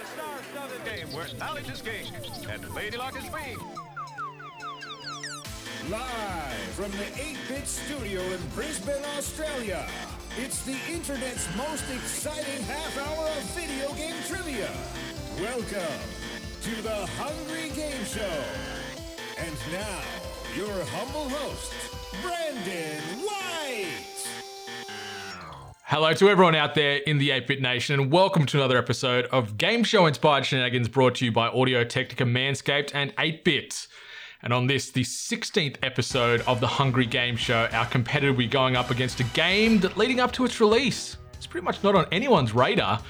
a star-studded game where knowledge is king and Lady Luck is queen. Live from the ATEBIT Studio in Brisbane, Australia, it's the internet's most exciting half hour of video game trivia. Welcome to the Hungry Game Show. And now, your humble host, Brendan. Hello to everyone out there in the ATEBIT Nation, and welcome to another episode of Game Show Inspired Shenanigans brought to you by Audio Technica, Manscaped, and ATEBIT. And on this, the 16th episode of the Hungry Game Show, our competitor will be going up against a game that leading up to its release, it's pretty much not on anyone's radar.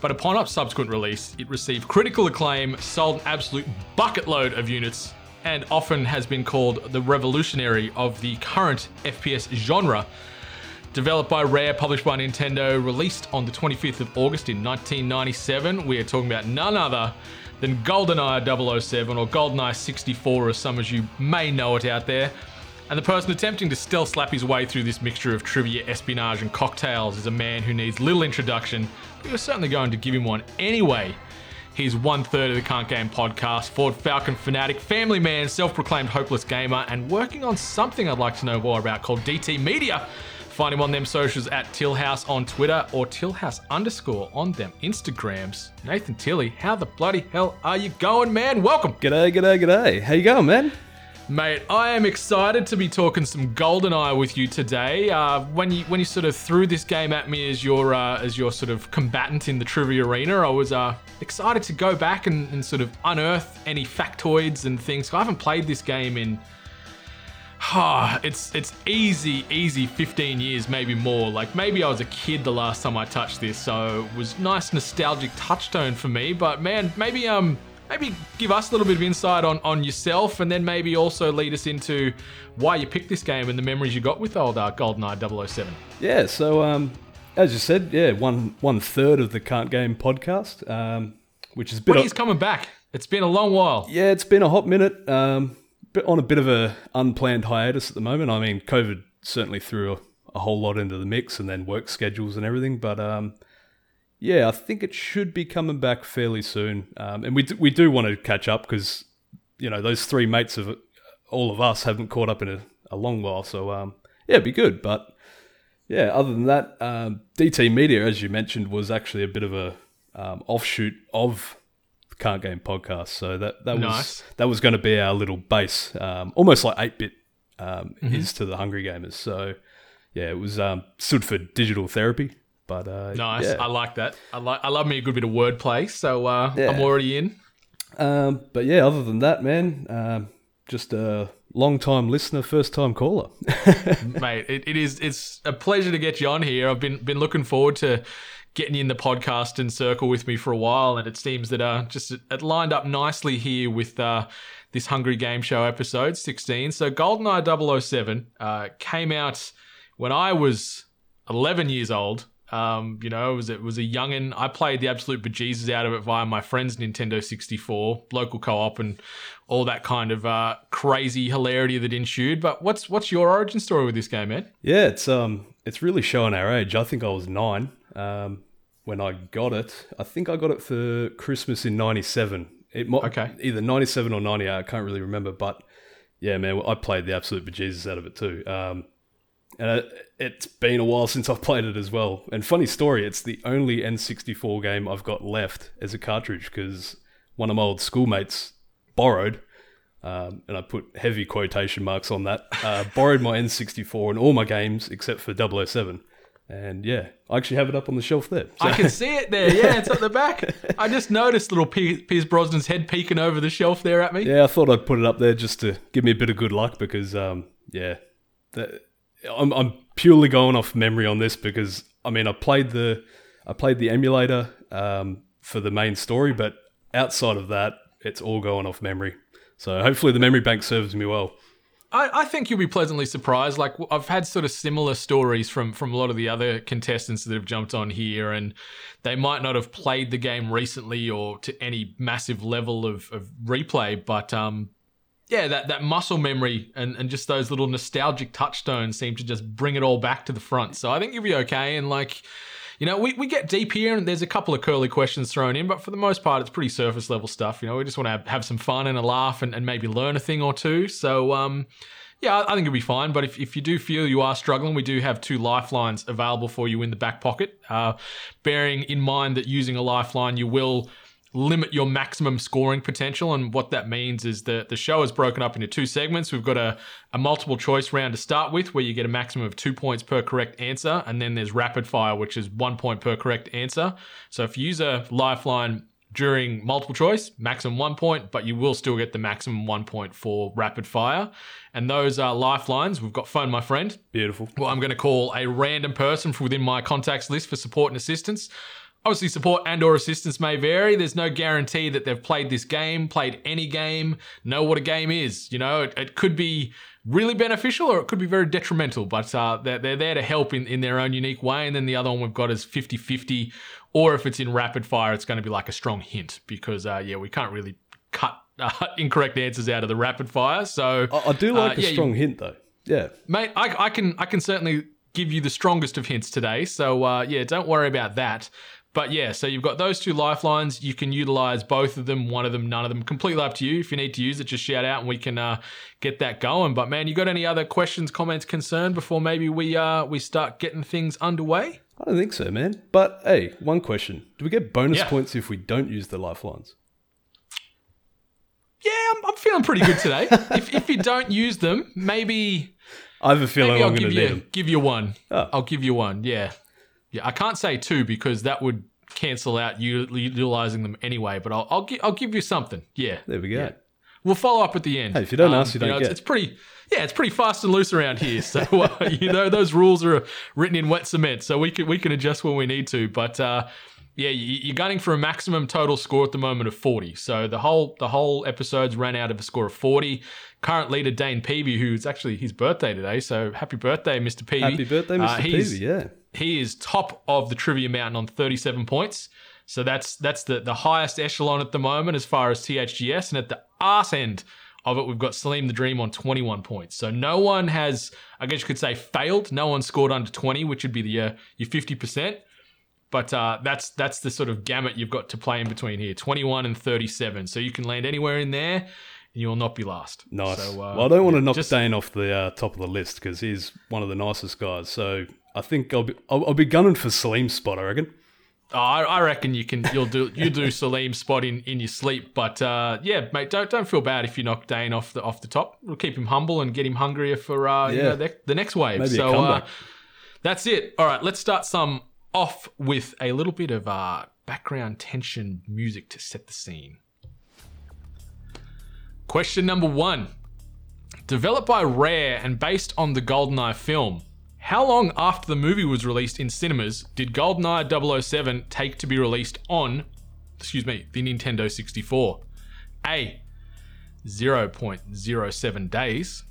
But upon its subsequent release, it received critical acclaim, sold an absolute bucket load of units, and often has been called the revolutionary of the current FPS genre. Developed by Rare, published by Nintendo, released on the 25th of August in 1997, we are talking about none other than GoldenEye 007 or GoldenEye 64, as some of you may know it out there. And the person attempting to stealth slap his way through this mixture of trivia, espionage, and cocktails is a man who needs little introduction, but you're certainly going to give him one anyway. He's one third of the Can't Game podcast, Ford Falcon fanatic, family man, self proclaimed hopeless gamer, and working on something I'd like to know more about called DT Media. Find him on them socials at Tillhouse on Twitter or Tillhouse underscore on them Instagrams. Nathan Tily, how the bloody hell are you going, man? Welcome. G'day, g'day, g'day. How you going, man? Mate, I am excited to be talking some GoldenEye with you today. Uh, when you when you sort of threw this game at me as your uh, as your sort of combatant in the trivia arena, I was uh, excited to go back and, and sort of unearth any factoids and things. I haven't played this game in Ah, it's it's easy, easy 15 years, maybe more. Like maybe I was a kid the last time I touched this, so it was nice nostalgic touchstone for me. But man, maybe um maybe give us a little bit of insight on on yourself, and then maybe also lead us into why you picked this game and the memories you got with old uh, GoldenEye 007. Yeah, so um, as you said, yeah, one one third of the Can't Game podcast, um, which is a bit. When of- he's coming back, it's been a long while. yeah, it's been a hot minute. Um, on a bit of a unplanned hiatus at the moment. I mean, COVID certainly threw a, a whole lot into the mix, and then work schedules and everything. But um, yeah, I think it should be coming back fairly soon. Um, and we do, we do want to catch up because you know those three mates of all of us haven't caught up in a, a long while. So um, yeah, it'd be good. But yeah, other than that, um, DT Media, as you mentioned, was actually a bit of a um, offshoot of Can't Game podcast. So that that was that was going to be our little base, um, almost like eight bit um, Mm-hmm. is to the Hungry Gamers. So yeah, it was um, stood for digital therapy. But uh, Nice, yeah. I like that. I like I love me a good bit of wordplay, so uh, Yeah. I'm already in. Um, but yeah, other than that, man, um, just a long time listener, first time caller. mate. It, it is it's a pleasure to get you on here. I've been been looking forward to getting in the podcast and circle with me for a while, and it seems that uh just it lined up nicely here with uh this Hungry Game Show episode 16. So GoldenEye 007 uh, came out when I was 11 years old. Um, you know, it was it was a youngin. I played the absolute bejesus out of it via my friend's Nintendo 64, local co-op, and all that kind of uh, crazy hilarity that ensued. But what's what's your origin story with this game, man? yeah, it's um, it's really showing our age. I think I was nine um, when I got it. I think I got it for Christmas in '97. It might Okay. either '97 or '98. I can't really remember, but yeah, man, I played the absolute bejesus out of it too. Um, and it, it's been a while since I've played it as well. And funny story, it's the only N64 game I've got left as a cartridge because one of my old schoolmates borrowed, um, and I put heavy quotation marks on that, uh, borrowed my N64 and all my games except for 007. And yeah, I actually have it up on the shelf there. So- I can see it there. Yeah, it's at the back. I just noticed little P- Pierce Brosnan's head peeking over the shelf there at me. Yeah, I thought I'd put it up there just to give me a bit of good luck because, um, yeah, the, I'm, I'm purely going off memory on this because I mean I played the I played the emulator um, for the main story, but outside of that, it's all going off memory. So hopefully the memory bank serves me well. I, I think you'll be pleasantly surprised. Like I've had sort of similar stories from from a lot of the other contestants that have jumped on here, and they might not have played the game recently or to any massive level of, of replay, but um, yeah, that, that muscle memory and, and just those little nostalgic touchstones seem to just bring it all back to the front. So I think you'll be okay. And like, you know, we, we get deep here and there's a couple of curly questions thrown in, but for the most part, it's pretty surface level stuff. You know, we just want to have, have some fun and a laugh and, and maybe learn a thing or two. So, um, yeah, I think it'll be fine. But if, if you do feel you are struggling, we do have two lifelines available for you in the back pocket. Uh, bearing in mind that using a lifeline, you will limit your maximum scoring potential. And what that means is that the show is broken up into two segments. We've got a, a multiple choice round to start with, where you get a maximum of two points per correct answer. And then there's rapid fire, which is one point per correct answer. So if you use a lifeline during multiple choice, maximum one point, but you will still get the maximum one point for rapid fire. And those are lifelines. We've got phone my friend. Beautiful. Well, I'm going to call a random person from within my contacts list for support and assistance. Obviously, support and or assistance may vary. There's no guarantee that they've played this game, played any game, know what a game is. You know, it, it could be really beneficial or it could be very detrimental, but uh, they're, they're there to help in, in their own unique way. And then the other one we've got is 50-50, or if it's in rapid fire, it's going to be like a strong hint because, uh, yeah, we can't really cut uh, incorrect answers out of the rapid fire. So I, I do like uh, a yeah, you- strong hint though. Yeah. mate I, I can i can certainly give you the strongest of hints today so uh, yeah don't worry about that but yeah so you've got those two lifelines you can utilize both of them one of them none of them completely up to you if you need to use it just shout out and we can uh, get that going but man you got any other questions comments concern before maybe we uh we start getting things underway I don't think so, man. But hey, one question. Do we get bonus Yeah. points if we don't use the lifelines? yeah i'm, I'm feeling pretty good today if, if you don't use them maybe I have a feeling Maybe I'm I'll going to give you give you one. Oh. I'll give you one. Yeah, yeah. I can't say two because that would cancel out you utilizing them anyway. But I'll I'll, gi- I'll give you something. Yeah, There we go. Yeah. We'll follow up at the end. Um, Hey, if you don't ask, you don't know, get. It's, pretty. Yeah, it's pretty fast and loose around here. So uh, you know those rules are written in wet cement, so we can we can adjust when we need to. But uh, yeah, you- you're gunning for a maximum total score at the moment of 40. So the whole the whole episode's ran out of a score of 40. Current leader Dane Peavy, who's actually his birthday today, so happy birthday, Mr. Peavy. Happy birthday, Uh, Mr. he's- Peavy. Yeah. He is top of the trivia mountain on 37 points. So that's that's the, the highest echelon at the moment as far as THGS. And at the arse end of it, we've got Salim the Dream on 21 points. So no one has, I guess you could say, failed. No one scored under 20, which would be the uh, your 50%. But uh, that's that's the sort of gamut you've got to play in between here 21 and 37. So you can land anywhere in there and you will not be last. Nice. So, uh, well, I don't want to knock just- Dane off the uh, top of the list because he's one of the nicest guys. So I think I'll be I'll, I'll be gunning for Salim's spot. I reckon. Oh, I, I reckon you can. You'll do you do Salim's spot in, in your sleep, but uh, yeah, mate, don't don't feel bad if you knock Dane off the off the top. We'll keep him humble and get him hungrier for uh, you Yeah. know, the, the next wave. Maybe a so uh, that's it. All right, let's start some off with a little bit of uh, background tension music to set the scene. Question number one. Developed by Rare and based on the GoldenEye film, how long after the movie was released in cinemas did GoldenEye 007 take to be released on, excuse me, the Nintendo 64? A. 0.07 days.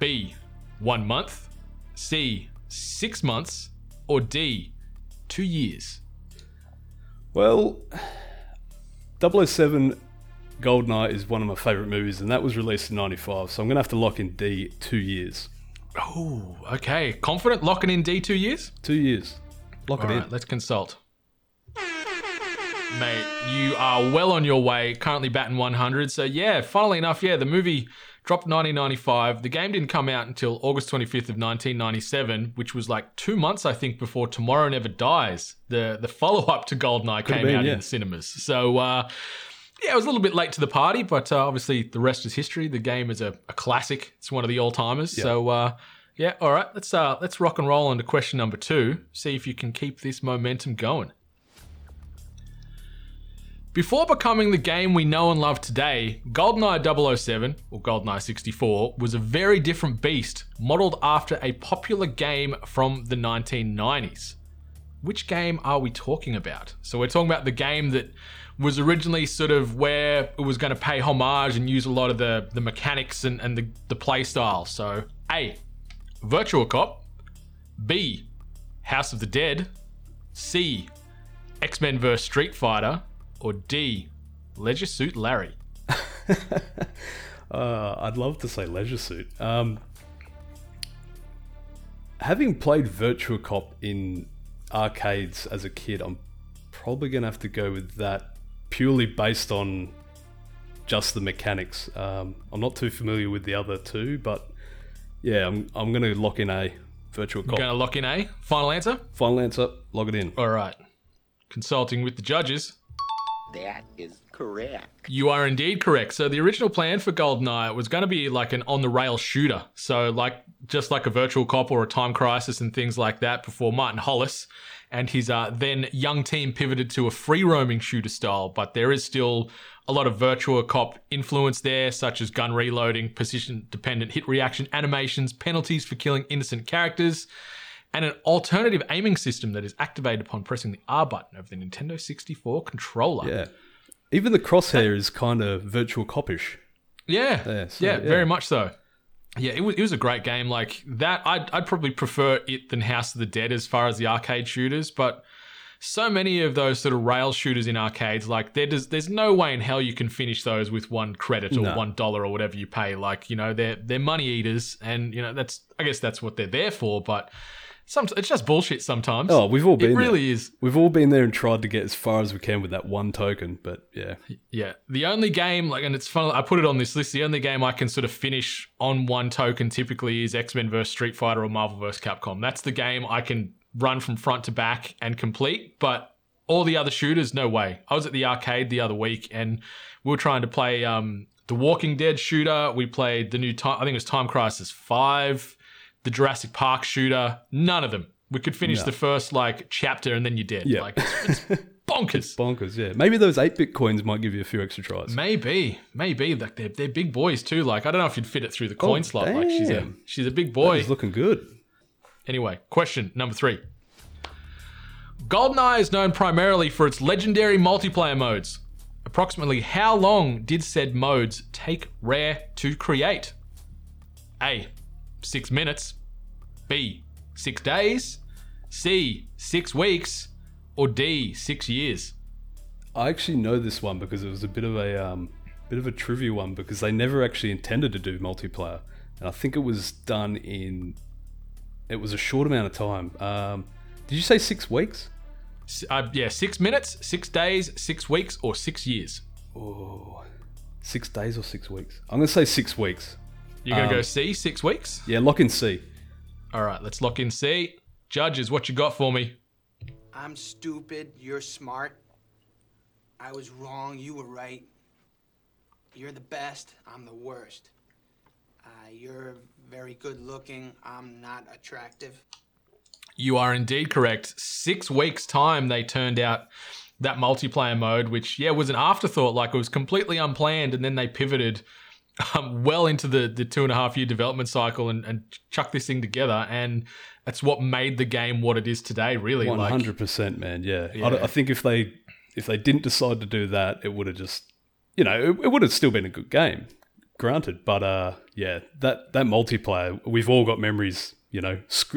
B. 1 month. C. 6 months. Or D. 2 years. Well, 007 Goldeneye is one of my favourite movies, and that was released in '95. So I'm gonna have to lock in D two years. Oh, okay. Confident locking in D 2 years? Two years. Lock All it right, in. let's consult. Mate, you are well on your way, currently batting 100. So, yeah, funnily enough, yeah, the movie dropped 1995. The game didn't come out until August 25th of 1997, which was like two months, I think, before Tomorrow Never Dies. The the follow up to Goldeneye came been, out yeah. in the cinemas. So, uh, yeah, it was a little bit late to the party, but uh, obviously the rest is history. The game is a, a classic. It's one of the all timers. So, uh, yeah, all right, let's uh, let's rock and roll into question number two. See if you can keep this momentum going. Before becoming the game we know and love today, GoldenEye 007, or GoldenEye 64, was a very different beast, modeled after a popular game from the 1990s. Which game are we talking about? So, we're talking about the game that was originally sort of where it was going to pay homage and use a lot of the, the mechanics and, and the, the play style. So, A. Virtual Cop. B. House of the Dead. C. X Men vs. Street Fighter. Or D. Leisure Suit Larry. Uh, I'd love to say Leisure Suit. Um, having played Virtual Cop in arcades as a kid, I'm probably gonna have to go with that purely based on just the mechanics. Um, I'm not too familiar with the other two, but yeah, I'm I'm gonna lock in a virtual cop. You're going to lock in A. Final answer? Final answer, log it in. All right. Consulting with the judges. That is correct. You are indeed correct. So the original plan for GoldenEye was going to be like an on-the-rail shooter. So like just like a Virtual Cop or a Time Crisis and things like that before Martin Hollis and his uh, then young team pivoted to a free-roaming shooter style. But there is still a lot of Virtual Cop influence there, such as gun reloading, position-dependent hit reaction animations, penalties for killing innocent characters and an alternative aiming system that is activated upon pressing the R button of the Nintendo 64 controller. Yeah. Even the crosshair is kind of virtual copish. Yeah, Yeah, yeah, yeah. very much so. Yeah, it was, it was a great game. Like that, I'd, I'd probably prefer it than House of the Dead as far as the arcade shooters. But so many of those sort of rail shooters in arcades, like there does, there's no way in hell you can finish those with one credit or No. one dollar or whatever you pay. Like you know, they're they're money eaters, and you know that's I guess that's what they're there for. But some it's just bullshit sometimes. Oh, we've all been It there. really is. We've all been there and tried to get as far as we can with that one token, but yeah. Yeah, the only game like, and it's fun. I put it on this list. The only game I can sort of finish on one token typically is X Men vs Street Fighter or Marvel vs Capcom. That's the game I can run from front to back and complete. But all the other shooters, no way. I was at the arcade the other week and we were trying to play um, the Walking Dead shooter. We played the new time. I think it was Time Crisis Five, the Jurassic Park shooter. None of them. We could finish No. the first like chapter and then you're dead. Yeah. Like it's, it's bonkers. Bonkers, yeah. Maybe those 8 bitcoins might give you a few extra tries. Maybe, maybe like they're they're big boys too. Like I don't know if you'd fit it through the oh, coin slot. Like she's a Oh, she's a big boy. He's looking good. Anyway, question number three. GoldenEye is known primarily for its legendary multiplayer modes. Approximately how long did said modes take Rare to create? A. Six minutes. B. Six days. C. Six weeks. Or D. Six years. I actually know this one because it was a bit of a um, bit of a trivia one because they never actually intended to do multiplayer, and I think it was done in. It was a short amount of time. Um, did you say six weeks? Uh, yeah, six minutes, six days, six weeks, or six years. Oh, six days or six weeks? I'm gonna say six weeks. You're gonna Um, go C, six weeks. Yeah, lock in C. All right, let's lock in C. Judges, what you got for me? I'm stupid, you're smart. I was wrong, you were right. You're the best, I'm the worst. Uh, you're very good looking, I'm not attractive. You are indeed correct. Six weeks time, they turned out that multiplayer mode, which yeah was an afterthought. Like it was completely unplanned, and then they pivoted um, well into the the two and a half year development cycle and, and chucked this thing together. And that's what made the game what it is today. Really, like hundred percent, man. Yeah, I, Yeah. don't- I think if they if they didn't decide to do that, it would have just, you know, it, it would have still been a good game, granted. But uh, yeah, that that multiplayer, we've all got memories, you know, sc-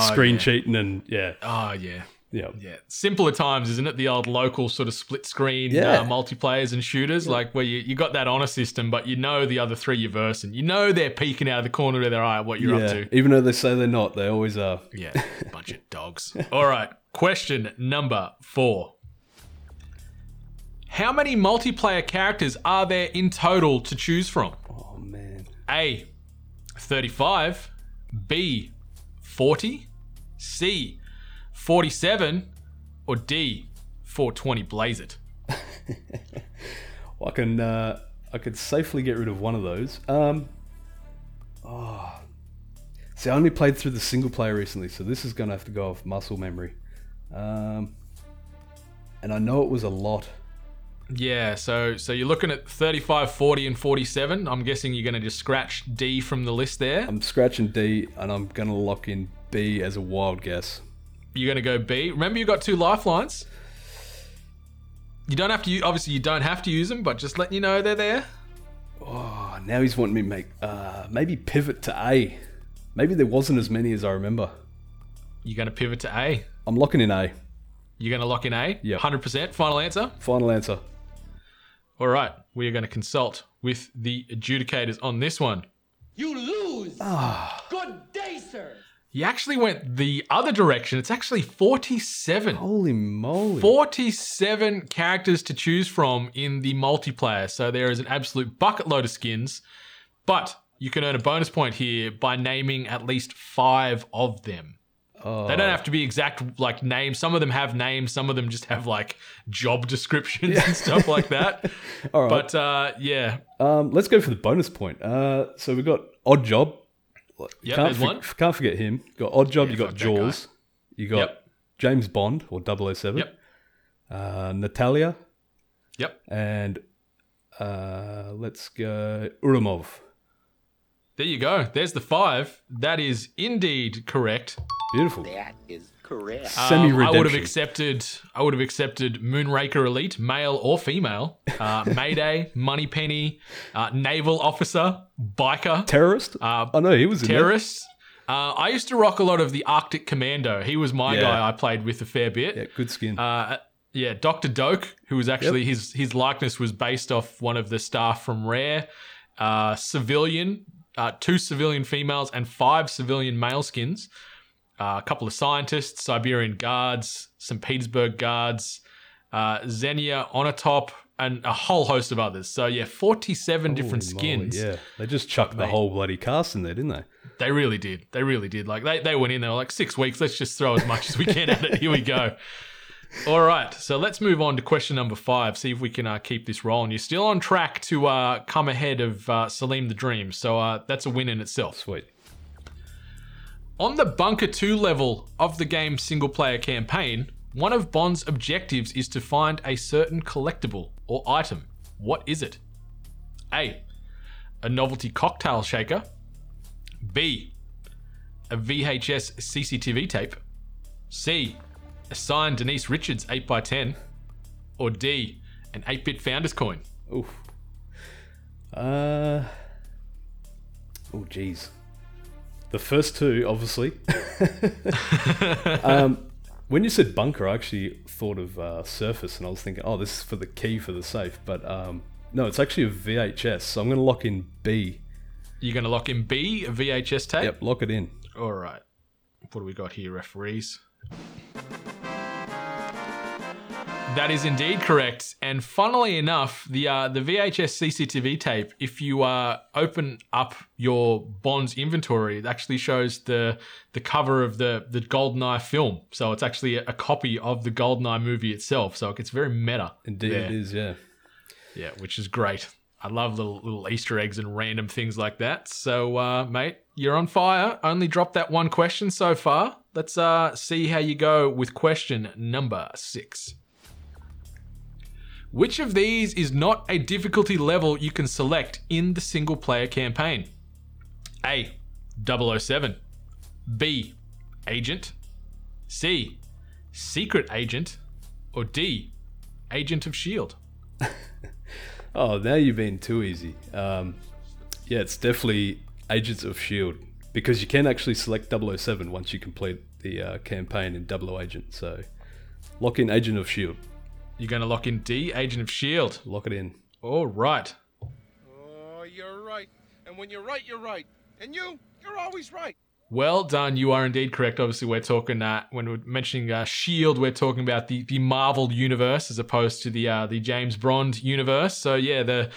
screen yeah. cheating and yeah, oh yeah. Yeah, Yeah, simpler times, isn't it? The old local sort of split screen Yeah. uh, multiplayers and shooters, like where you, you got that honor system, but you know the other three you're versing. You know they're peeking out of the corner of their eye at what you're yeah. up to. Even though they say they're not, they always are. Yeah, bunch of dogs. All right, question number four. How many multiplayer characters are there in total to choose from? Oh man, A, 35, B, 40, C, 47, or D, 420 blaze it? I can uh, I could safely get rid of one of those. Um, oh, see, I only played through the single player recently, so this is gonna have to go off muscle memory. Um, and I know it was a lot. Yeah, so so you're looking at 35, 40, and 47. I'm guessing you're going to just scratch D from the list there. I'm scratching D, and I'm gonna lock in B as a wild guess. You're going to go B. Remember, you got two lifelines. You don't have to. u- Obviously, you don't have to use them, but just letting you know they're there. Oh, now he's wanting me to make uh, maybe pivot to A. Maybe there wasn't as many as I remember. You're going to pivot to A. I'm locking in A. You're going to lock in A. Yep. 100%. Final answer. Final answer. All right. We are going to consult with the adjudicators on this one. You lose. Ah. Good day, sir. He actually went the other direction. It's actually 47. Holy moly! 47 characters to choose from in the multiplayer. So there is an absolute bucket load of skins, but you can earn a bonus point here by naming at least five of them. Oh, They don't have to be exact like names. Some of them have names. Some of them just have like job descriptions and stuff like that. All right. But uh, yeah, Um, let's go for the bonus point. Uh, so we've got Odd Job. Yep, can't, there's one. can't forget him. Got Odd Job. you got fuck. Jaws. You got Yep. James Bond or 007. Yep. Uh, Natalia yep. and uh, let's go Ourumov. There you go. There's the five. That is indeed correct. Beautiful. That is correct. Um, Semi I would have accepted. I would have accepted Moonraker Elite, male or female, uh, Mayday, Moneypenny, uh, naval officer, biker, Terrorist. uh, oh no, he was in terrorist. Uh, I used to rock a lot of the Arctic Commando. He was my Yeah. guy. I played with a fair bit. Yeah, good skin. Uh, yeah, Doctor Doak, who was actually his his likeness was based off one of the staff from Rare. Uh, civilian, uh, two civilian females and five civilian male skins. Uh, a couple of scientists, Siberian guards, some Petersburg guards, uh, Xenia Onatop, and a whole host of others. So yeah, forty-seven different Holy moly, skins. Yeah, they just chucked the whole bloody cast in there, didn't they? They really did. They really did. Like they, they went in, they were like, six weeks, let's just throw as much as we can at it. Here we go. All right. So let's move on to question number five. See if we can uh, keep this rolling. You're still on track to uh, come ahead of uh, Salim the Dream. So uh, that's a win in itself. Sweet. On the Bunker 2 level of the game's single player campaign, one of Bond's objectives is to find a certain collectible or item. What is it? A. A novelty cocktail shaker. B. A VHS CCTV tape. C. A signed Denise Richards 8x10. Or D. An 8 bit founder's coin. Oof. Uh. Oh, jeez. The first two, obviously. um, when you said bunker, I actually thought of uh, Surface, and I was thinking, oh, this is for the key for the safe. But um, no, it's actually a VHS. So I'm going to lock in B. You're going to lock in B, a VHS tape? Yep, lock it in. All right. What do we got here, referees? That is indeed correct. And funnily enough, the uh, the VHS CCTV tape, if you uh, open up your Bond's inventory, it actually shows the the cover of the the GoldenEye film. So it's actually a, a copy of the GoldenEye movie itself. So it gets very meta. Indeed, there. it is, yeah. Yeah, which is great. I love little little Easter eggs and random things like that. So, uh, mate, you're on fire. Only dropped that one question so far. Let's uh, see how you go with question number six. Which of these is not a difficulty level you can select in the single player campaign? A. 007. B. Agent. C. Secret Agent. Or D. Agent of S.H.I.E.L.D. Oh, now you've been too easy. Um, yeah, it's definitely Agents of S.H.I.E.L.D. Because you can actually select 007 once you complete the uh, campaign in 00 Agent. So lock in Agent of S.H.I.E.L.D. You're going to lock in D, Agent of S.H.I.E.L.D. Lock it in. All right. Oh, you're right. And when you're right, you're right. And you, you're always right. Well done. You are indeed correct. Obviously, we're talking uh, when we're mentioning uh, Shield, we're talking about the the Marvel universe as opposed to the uh, the James Bond universe. So yeah, the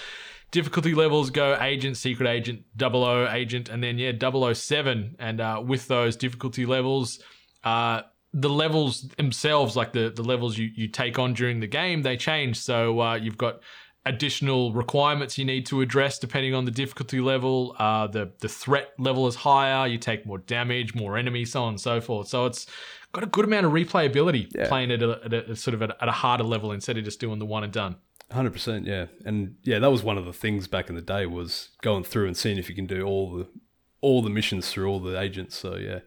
difficulty levels go Agent, Secret Agent, 00 Agent, and then yeah 007. And uh, with those difficulty levels, uh, the levels themselves, like the the levels you you take on during the game, they change. So uh, you've got additional requirements you need to address depending on the difficulty level. Uh, the the threat level is higher. You take more damage, more enemies, so on and so forth. So it's got a good amount of replayability Yeah. playing at a, at a sort of at a, at a harder level instead of just doing the one and done. Hundred percent, yeah, and yeah, that was one of the things back in the day was going through and seeing if you can do all the all the missions through all the agents. So yeah,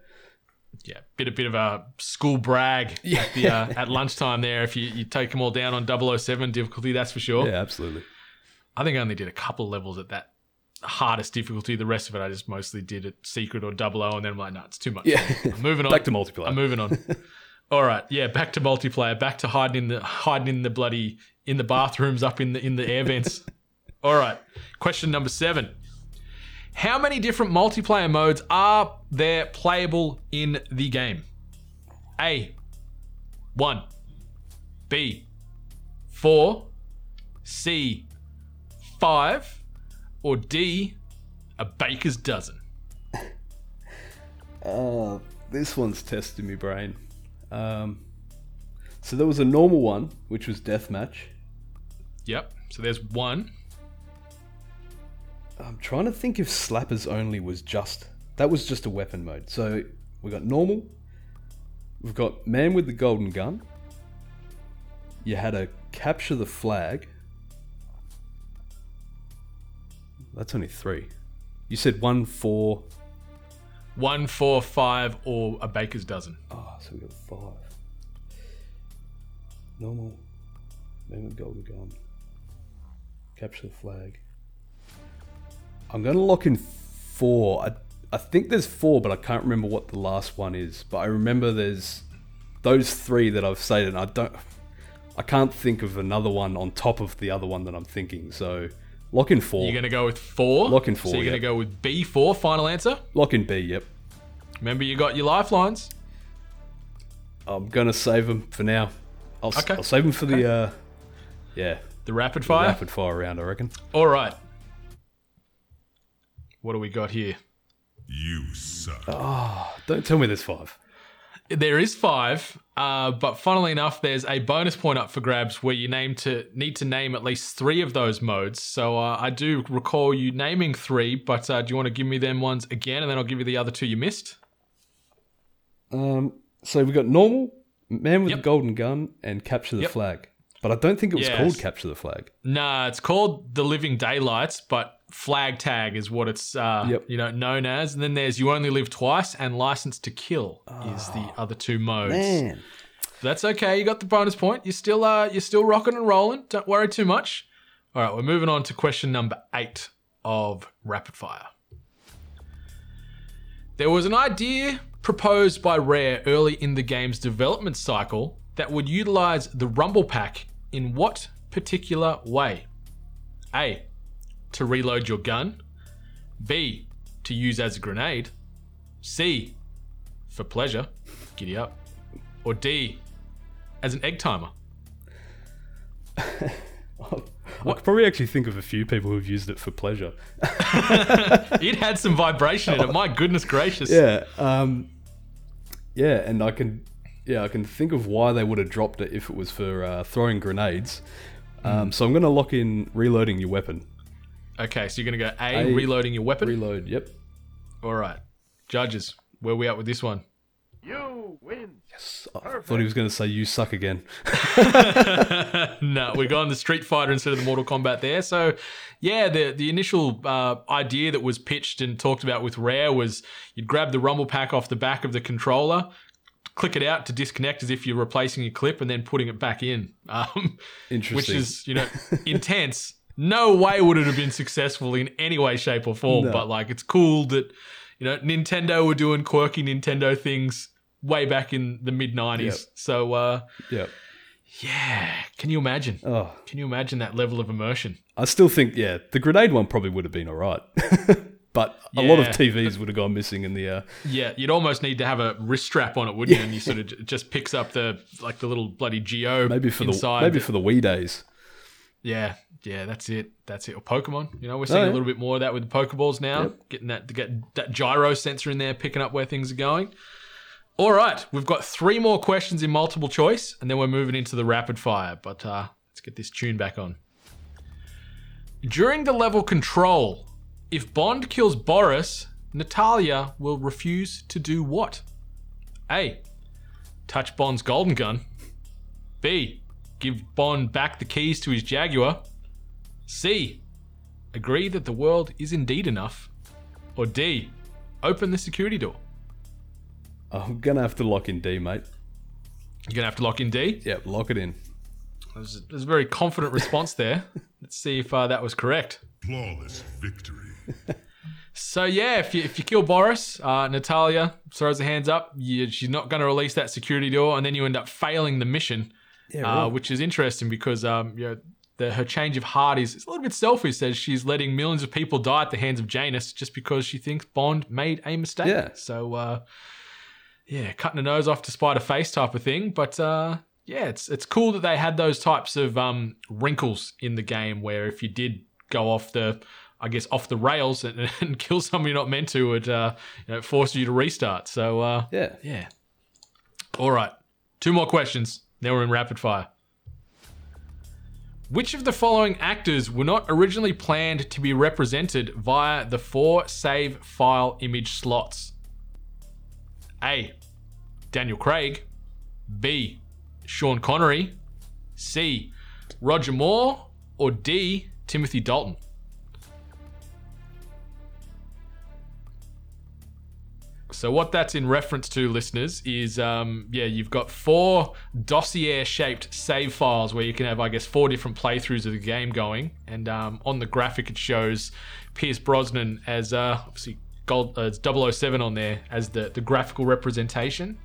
Yeah, bit a bit of a school brag at the uh, at lunchtime there. If you, you take them all down on 007 difficulty, that's for sure. yeah, absolutely. I think I only did a couple levels at that hardest difficulty. The rest of it, I just mostly did at secret or double O, and then I'm like, no, it's too much. Yeah. I'm moving on. Back to multiplayer. I'm moving on. All right, yeah, back to multiplayer. Back to hiding in the hiding in the bloody in the bathrooms up in the in the air vents. All right, question number seven. How many different multiplayer modes are there playable in the game? A. 1. B. 4. C. 5. Or D. A baker's dozen. Uh, this one's testing me brain. Um, so there was a normal one, which was deathmatch. Yep. So there's one. I'm trying to think if slappers only was just that was just a weapon mode. So we got normal. We've got man with the golden gun. You had a capture the flag. That's only three. You said one, four. One, four, five, or a baker's dozen. Oh, so we got five. Normal. Man with golden gun. Capture the flag. I'm going to lock in four. I, I think there's four, but I can't remember what the last one is. But I remember there's those three that I've stated. And I don't. I can't think of another one on top of the other one that I'm thinking. So lock in 4 You're going to go with four. Lock in four, So you're going to go with B4, final answer. lock in B. Yep. Remember, you got your lifelines. I'm gonna save them for now. I'll, Okay. I'll save them for the uh, yeah The rapid the fire. rapid fire round. I reckon. All right. What do we got here? You suck. Don't tell me there's five. There is five, uh, but funnily enough, there's a bonus point up for grabs where you name to need to name at least three of those modes. So uh, I do recall you naming three, but uh, do you want to give me them ones again, and then I'll give you the other two you missed? Um, so we got normal, man with Yep. the golden gun, and capture the Yep. flag. But I don't think it was Yes. called capture the flag. Nah, it's called the Living Daylights, but flag tag is what it's uh, Yep. you know known as. And then there's You Only Live Twice and License to Kill is the other two modes. That's okay. You got the bonus point. You're still uh you're still rocking and rolling. Don't worry too much. All right, we're moving on to question number eight of rapid fire. There was an idea proposed by Rare early in the game's development cycle that would utilize the Rumble Pack in what particular way? A. To reload your gun. B. To use as a grenade. C. For pleasure. Giddy up. Or D. As an egg timer. I could probably actually think of a few people who've used it for pleasure. It had some vibration in it. My goodness gracious. Yeah, um, yeah, and I can, yeah, I can think of why they would have dropped it if it was for uh, throwing grenades. Um, so I'm going to lock in reloading your weapon. Okay, so you're going to go A, A, reloading your weapon. Reload. Yep. All right. Judges, where we at with this one? You win. Yes. I thought he was going to say you suck again. no, we're going the Street Fighter instead of the Mortal Kombat there. So, yeah, the the initial uh, idea that was pitched and talked about with Rare was you'd grab the Rumble Pack off the back of the controller, click it out to disconnect as if you're replacing a clip, and then putting it back in. Um, Interesting. which is you know intense. No way would it have been successful in any way, shape, or form. No. But like, it's cool that you know Nintendo were doing quirky Nintendo things way back in the mid '90s. Yep. So uh, Yep. yeah, can you imagine? Oh, Can you imagine that level of immersion? I still think yeah, the grenade one probably would have been all right, but a lot of TVs would have gone missing in the. Uh, Yeah, you'd almost need to have a wrist strap on it, wouldn't you? And you sort of j- just picks up the like the little bloody gyro maybe for the inside. maybe for the Wii days. yeah, yeah, that's it. That's it. Or Pokemon. You know, we're seeing Oh, yeah. a little bit more of that with the Pokeballs now. Yep. Getting that to get that gyro sensor in there, picking up where things are going. All right, we've got three more questions in multiple choice, and then we're moving into the rapid fire. But uh, let's get this tune back on. During the level control, if Bond kills Boris, Natalia will refuse to do what? A. Touch Bond's golden gun. B. Give Bond back the keys to his Jaguar. C. Agree that the world is indeed enough. Or D. Open the security door. I'm gonna have to lock in D, mate. You're going to have to lock in D. Yep, lock it in. There's, there's a very confident response there. Let's see if uh, that was correct. Flawless victory. So yeah, if you if you kill Boris, uh, Natalia throws her hands up. You, she's not going to release that security door, and then you end up failing the mission, Yeah, uh, which is interesting because um, you know, the, her change of heart is, is a little bit selfish, as she's letting millions of people die at the hands of Janus just because she thinks Bond made a mistake. Yeah. So, uh, yeah, cutting her nose off to spite a face type of thing. But uh, yeah, it's it's cool that they had those types of um, wrinkles in the game where if you did go off the, I guess, off the rails and, and kill someone you're not meant to, it uh, you know, forces you to restart. So uh, Yeah. yeah. All right. Two more questions. Now we're in rapid fire. Which of the following actors were not originally planned to be represented via the four save file image slots? A. Daniel Craig. B. Sean Connery. C. Roger Moore. Or D. Timothy Dalton. So what that's in reference to, listeners, is um, yeah, you've got four dossier-shaped save files where you can have, I guess, four different playthroughs of the game going, and um, on the graphic it shows Pierce Brosnan as uh, obviously gold, uh, it's 007 on there as the the graphical representation,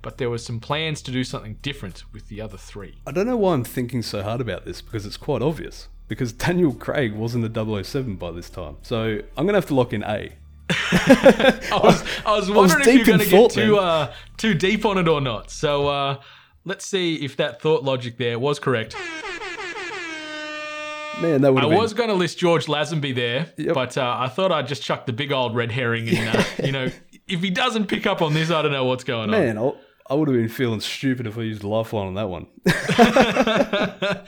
but there was some plans to do something different with the other three. I don't know why I'm thinking so hard about this because it's quite obvious. Because Daniel Craig wasn't a 007 by this time. So I'm going to have to lock in A. I was, I was wondering if you're going to get too uh, too deep on it or not. So uh, let's see if that thought logic there was correct. Man, that would I been. was going to list George Lazenby there, Yep. but uh, I thought I'd just chuck the big old red herring in. Uh, you know, if he doesn't pick up on this, I don't know what's going on. Man, I'll, would have been feeling stupid if I used lifeline on that one.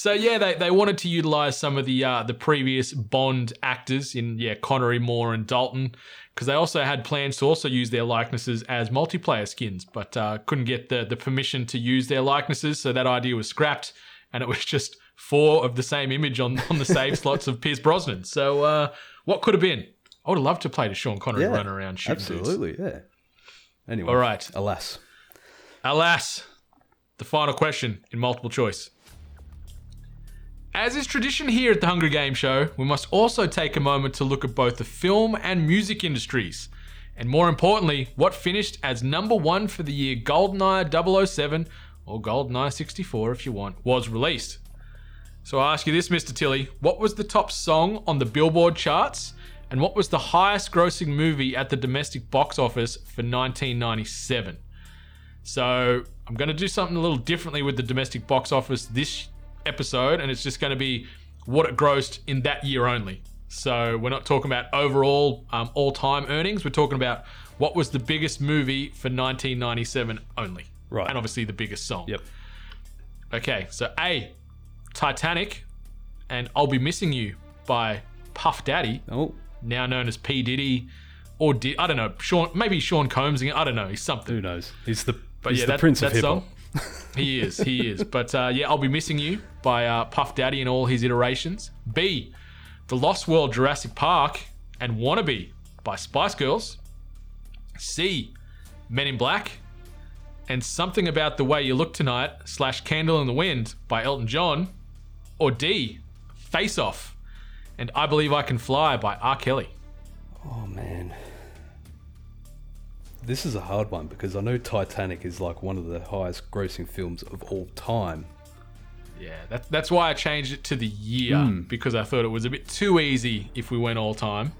So yeah, they, they wanted to utilize some of the uh, the previous Bond actors in yeah Connery, Moore, and Dalton because they also had plans to also use their likenesses as multiplayer skins, but uh, couldn't get the the permission to use their likenesses, so that idea was scrapped, and it was just four of the same image on on the save slots of Pierce Brosnan. So uh, what could have been? I would have loved to play to Sean Connery Yeah, run around shooting dudes. Absolutely, yeah. Anyway, All right. Alas, Alas, the final question in multiple choice. As is tradition here at the Hunger Game Show, we must also take a moment to look at both the film and music industries. And more importantly, what finished as number one for the year GoldenEye 007, or GoldenEye 64 if you want, was released. So I ask you this, Mr. Tily, what was the top song on the Billboard charts? And what was the highest grossing movie at the domestic box office for 1997? So I'm going to do something a little differently with the domestic box office this episode, and it's just going to be what it grossed in that year only. So we're not talking about overall um, all-time earnings. We're talking about what was the biggest movie for 1997 only, Right. And obviously the biggest song. yep. Okay, so A, Titanic, and I'll Be Missing You by Puff Daddy, Oh, now known as P Diddy, or Di- I don't know, Sean, maybe Sean Combs. I don't know, he's something. who knows? He's the But he's yeah, the that, prince that of hip hop. He is, he is. But uh, yeah, I'll be missing you by uh, Puff Daddy and all his iterations. B, The Lost World Jurassic Park and Wannabe by Spice Girls. C, Men in Black and Something About the Way You Look Tonight slash Candle in the Wind by Elton John. Or D, Face Off and I Believe I Can Fly by R. Kelly. Oh man, this is a hard one because I know Titanic is like one of the highest grossing films of all time. Yeah, that, that's why I changed it to the year Hmm. because I thought it was a bit too easy if we went all time.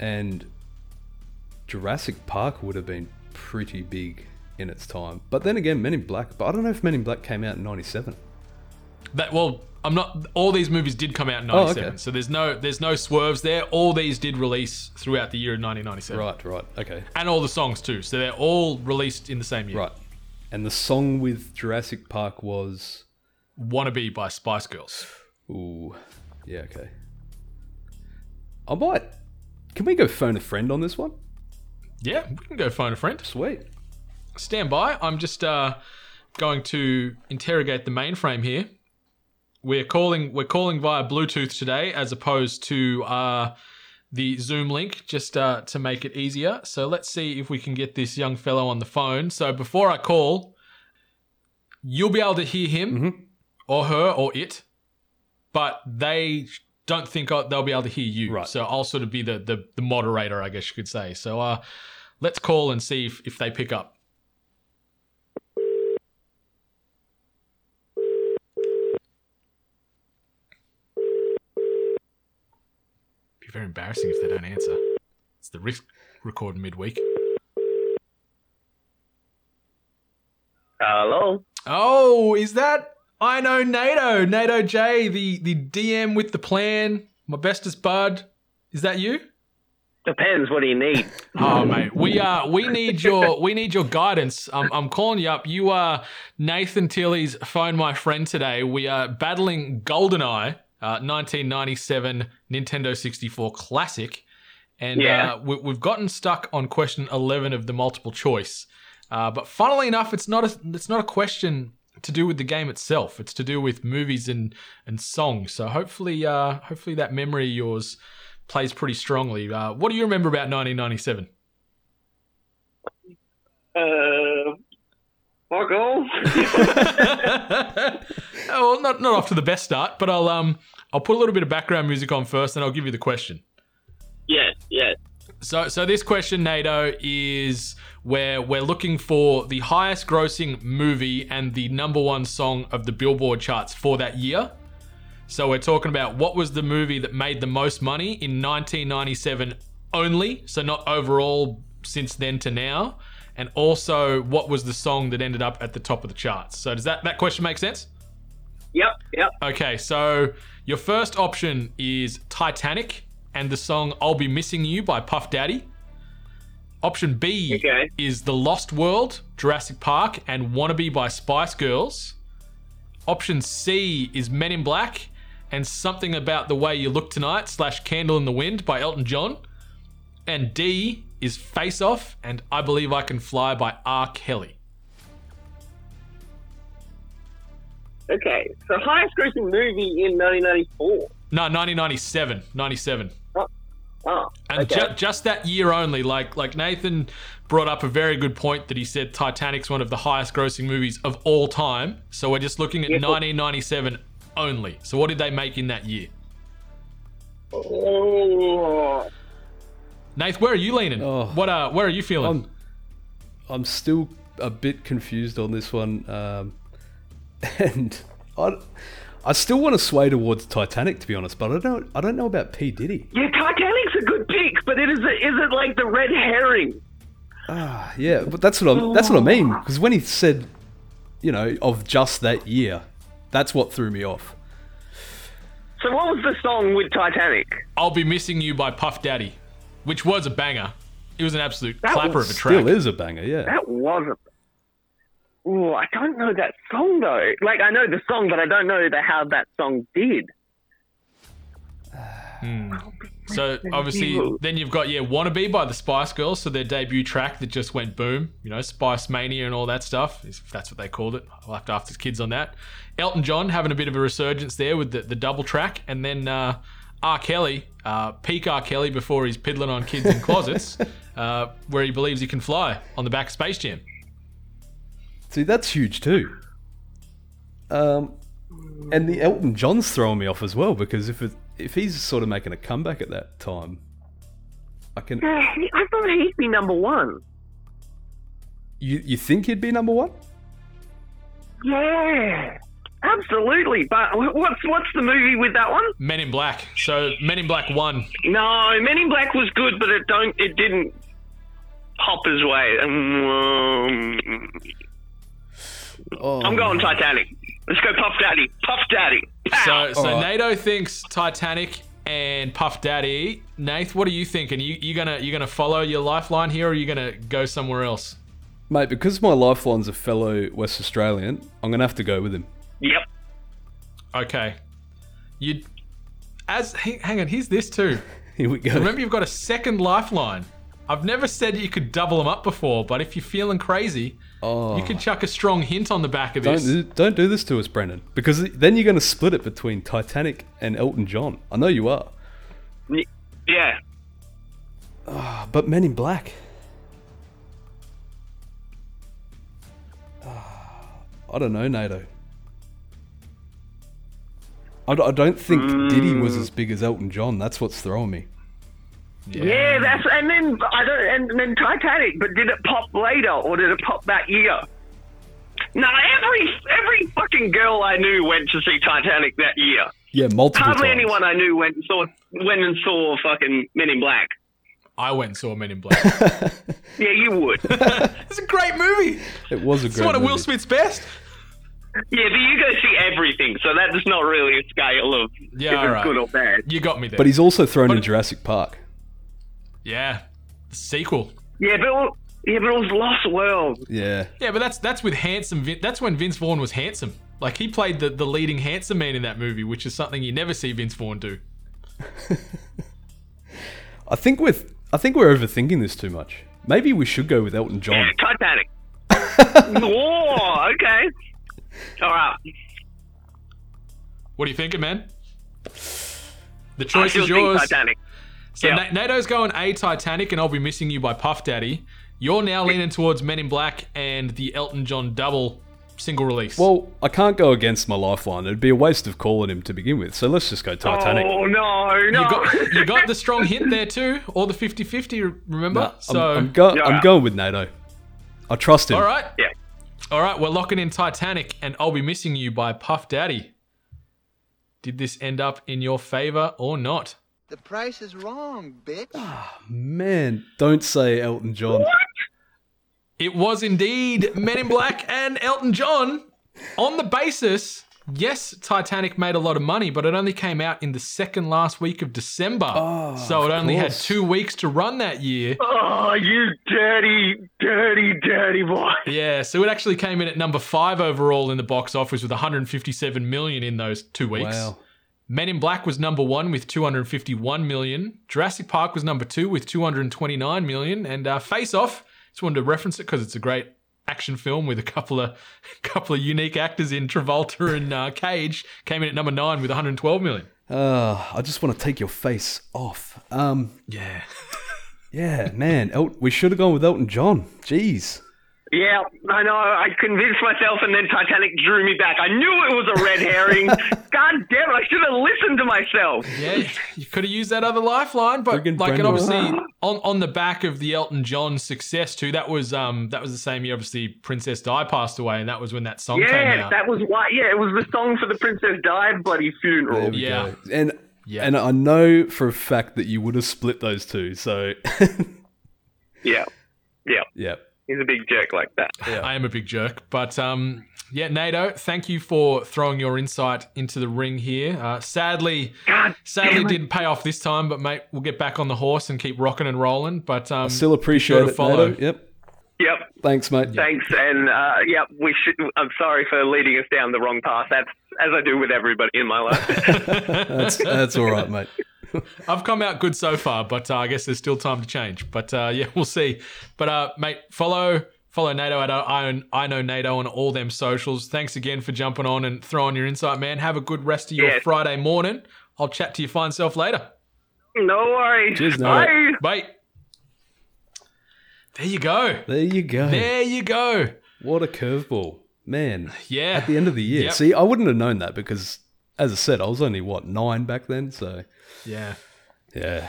and Jurassic Park would have been pretty big in its time. But then again, Men in Black. But I don't know if Men in Black came out in '97. That well, I'm not. All these movies did come out in Oh, '97, okay. so there's no there's no swerves there. All these did release throughout the year of 1997, Right, right, okay, and all the songs too. So they're all released in the same year. right. And the song with Jurassic Park was, "Wannabe" by Spice Girls. ooh, yeah, okay. I might. Can we go phone a friend on this one? Yeah, we can go phone a friend. Sweet. Stand by. I'm just uh, going to interrogate the mainframe here. We're calling we're calling via Bluetooth today, as opposed to uh, the Zoom link, just uh, to make it easier. So let's see if we can get this young fellow on the phone. So before I call, you'll be able to hear him or her or it, but they don't think they'll be able to hear you. Right. So I'll sort of be the, the the moderator, I guess you could say. So uh, let's call and see if, if they pick up. Very embarrassing if they don't answer. It's the risk record midweek. Hello. Oh, is that I know NATO, NATO J, the the DM with the plan, my bestest bud. Is that you? Depends. What do you need? Oh mate, we uh we need your we need your guidance. I'm I'm calling you up. You are Nathan Tily's phone my friend today. We are battling GoldenEye, uh, 1997 Nintendo 64 classic, and Yeah. uh, we, we've gotten stuck on question 11 of the multiple choice. Uh, but funnily enough, it's not a it's not a question to do with the game itself. It's to do with movies and and songs. So hopefully, uh, hopefully that memory of yours plays pretty strongly. Uh, what do you remember about 1997? Fuck all. oh, well, not not off to the best start, but I'll um I'll put a little bit of background music on first, and I'll give you the question. yes, yes. So so this question, NATO, is where we're looking for the highest grossing movie and the number one song of the Billboard charts for that year. So we're talking about what was the movie that made the most money in 1997 only, so not overall since then to now, and also what was the song that ended up at the top of the charts. So does that that question make sense? Yep, yep. Okay, so your first option is Titanic and the song I'll Be Missing You by Puff Daddy. Option B Okay. is The Lost World, Jurassic Park, and Wannabe by Spice Girls. Option C is Men in Black and Something About the Way You Look Tonight slash Candle in the Wind by Elton John. And D is Face Off and I Believe I Can Fly by R. Kelly. Okay. So highest grossing movie in 1994. No, 1997. 97. Oh, oh And okay. ju- just that year only, like like Nathan brought up a very good point that he said Titanic's one of the highest grossing movies of all time. So we're just looking at Yes. 1997 only. So what did they make in that year? Oh. Nath, where are you leaning? Oh. What uh where are you feeling? I'm, I'm still a bit confused on this one, um, and I, I still want to sway towards Titanic, to be honest. But I don't, I don't know about P Diddy. Yeah, Titanic's a good pick, but it is a, is it like the red herring? Ah, yeah, but that's what I, that's what I mean. Because when he said, you know, of just that year, that's what threw me off. So what was the song with Titanic? I'll be missing you by Puff Daddy, which was a banger. It was an absolute That clapper was of a track. Still is a banger, yeah. That wasn't. Ooh, I don't know that song though. Like I know the song, but I don't know the, how that song did. So obviously, then you've got yeah, "Wannabe" by the Spice Girls, so their debut track that just went boom. You know, Spice Mania and all that stuff. If that's what they called it, I'll have to ask the kids on that. Elton John having a bit of a resurgence there with the, the double track, and then uh, R. Kelly, uh, peak R. Kelly before he's piddling on kids in closets, uh, where he believes he can fly on the back of Space Jam. See, that's huge too. Um, and the Elton John's throwing me off as well because if it, if he's sort of making a comeback at that time, I can. Yeah, I thought he'd be number one. You you think he'd be number one? Yeah, absolutely. But what's what's the movie with that one? Men in Black. So Men in Black one. No, Men in Black was good, but it don't it didn't pop his way. Um, Oh, I'm going Titanic. Let's go Puff Daddy. Puff Daddy. Pow! So so Alright. NATO thinks Titanic and Puff Daddy. Nath, what are you thinking? You you gonna you gonna follow your lifeline here, or are you gonna go somewhere else? mate, because my lifeline's a fellow West Australian, I'm gonna have to go with him. Yep. Okay. You as hang hang on. Here's this too. Here we go. Remember, you've got a second lifeline. I've never said you could double them up before, but if you're feeling crazy, oh, you could chuck a strong hint on the back of don't this. do, don't do this to us, Brendan, because then you're gonna split it between Titanic and Elton John. I know you are, Y- Yeah. but Men in Black. Ah, I don't know, NATO. I, d- I don't think Diddy was mm. as big as Elton John. That's what's throwing me. Yeah, that's and then I don't and then Titanic, but did it pop later or did it pop that year? No, every every fucking girl I knew went to see Titanic that year. Yeah, multiple Hardly times. anyone I knew went and saw went and saw fucking Men in Black. I went and saw Men in Black. Yeah, you would. it's a great movie. It was a great. It's great one of Will. Smith's best. Yeah, but you go see everything, so that's not really a scale of Yeah, if it's alright. good or bad. You got me there. But he's also thrown in Jurassic Park. yeah, the sequel. Yeah, but yeah, but it was Lost World. Yeah. Yeah, but that's that's with handsome. Vin- that's when Vince Vaughn was handsome. Like he played the, the leading handsome man in that movie, which is something you never see Vince Vaughn do. I think with I think we're overthinking this too much. Maybe we should go with Elton John. Titanic. Whoa, okay. All right. What are you thinking, man? The choice still is yours. Titanic. So Yeah. Na- NATO's going A Titanic, and I'll be missing you by Puff Daddy. You're now leaning towards Men in Black and the Elton John double single release. Well, I can't go against my lifeline. It'd be a waste of calling him to begin with. So let's just go Titanic. Oh no, no. You got you got the strong hint there too, or the 50-50, remember? Nah, I'm- so I'm, go- Yeah. I'm going with NATO. I trust him. all right, Yeah. All right, we're locking in Titanic, and I'll be missing you by Puff Daddy. Did this end up in your favor or not? The price is wrong, bitch. Ah, man, don't say Elton John. What? It was indeed Men in Black and Elton John on the basis. Yes, Titanic made a lot of money, but it only came out in the second last week of December. so it only had two weeks to run that year. Oh, you dirty, dirty, dirty boy. Yeah, so it actually came in at number five overall in the box office with 157 million in those two weeks. Wow. Men in Black was number one with 251 million. Jurassic Park was number two with 229 million. And uh, Face Off, just wanted to reference it because it's a great action film with a couple of couple of unique actors in Travolta and uh, Cage, came in at number nine with 112 million. Uh, I just want to take your face off. Um, Yeah. yeah, man. El- we should have gone with Elton John. Jeez. Yeah, I know. I convinced myself, and then Titanic drew me back. I knew it was a red herring. God damn it! I should have listened to myself. Yeah, you could have used that other lifeline, but Friggin' like, and obviously on on the back of the Elton John success too. That was um that was the same year. Obviously, Princess Di passed away, and that was when that song came Yeah, out. that was why. Yeah, it was the song for the Princess Di bloody funeral. There we Yeah. go. And Yeah. and I know for a fact that you would have split those two. So Yeah, yeah. yeah. He's a big jerk like that. I am a big jerk, but um, yeah, NATO, thank you for throwing your insight into the ring here. Uh, sadly, God sadly didn't pay off this time, but mate, we'll get back on the horse and keep rocking and rolling. But um, Still appreciate to it, follow. NATO. Yep. Yep. Thanks, mate. Thanks, and uh, yep. We should. I'm sorry for leading us down the wrong path. That's as I do with everybody in my life. That's that's all right, mate. I've come out good so far, but uh, I guess there's still time to change. But uh, yeah, we'll see. But uh, mate, follow follow NATO at I, I know NATO on all them socials. Thanks again for jumping on and throwing your insight, man. Have a good rest of your Yes. Friday morning. I'll chat to your fine self later. no worries. Cheers, Nate. Bye. Bye. There you go. There you go. There you go. What a curveball, man. Yeah. At the end of the year. Yep. See, I wouldn't have known that because, as I said, I was only what nine back then. So Yeah. yeah,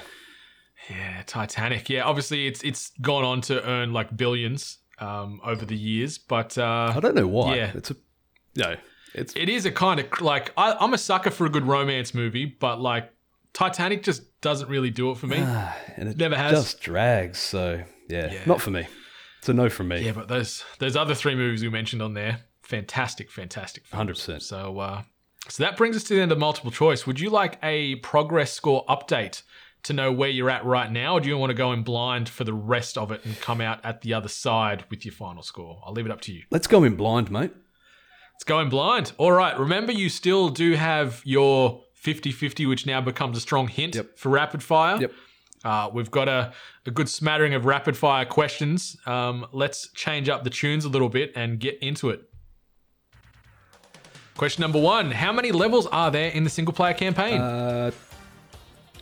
Yeah, Titanic. Yeah, obviously it's it's gone on to earn like billions um, over the years, but uh, I don't know why. Yeah. It's a no. It's it is a kind of like I, I'm a sucker for a good romance movie, but like Titanic just doesn't really do it for me. and it Never has. just drags. So yeah, Yeah. not for me. It's a no from me. yeah, but those those other three movies we mentioned on there, fantastic, fantastic. Hundred percent. So uh, so that brings us to the end of multiple choice. Would you like a progress score update to know where you're at right now, or do you want to go in blind for the rest of it and come out at the other side with your final score? I'll leave it up to you. Let's go in blind, mate. It's going blind. All right. Remember, you still do have your 50 50, which now becomes a strong hint Yep. for rapid fire. Yep. Uh, we've got a, a good smattering of rapid fire questions. Um, let's change up the tunes a little bit and get into it. Question number one How many levels are there in the single player campaign? Uh,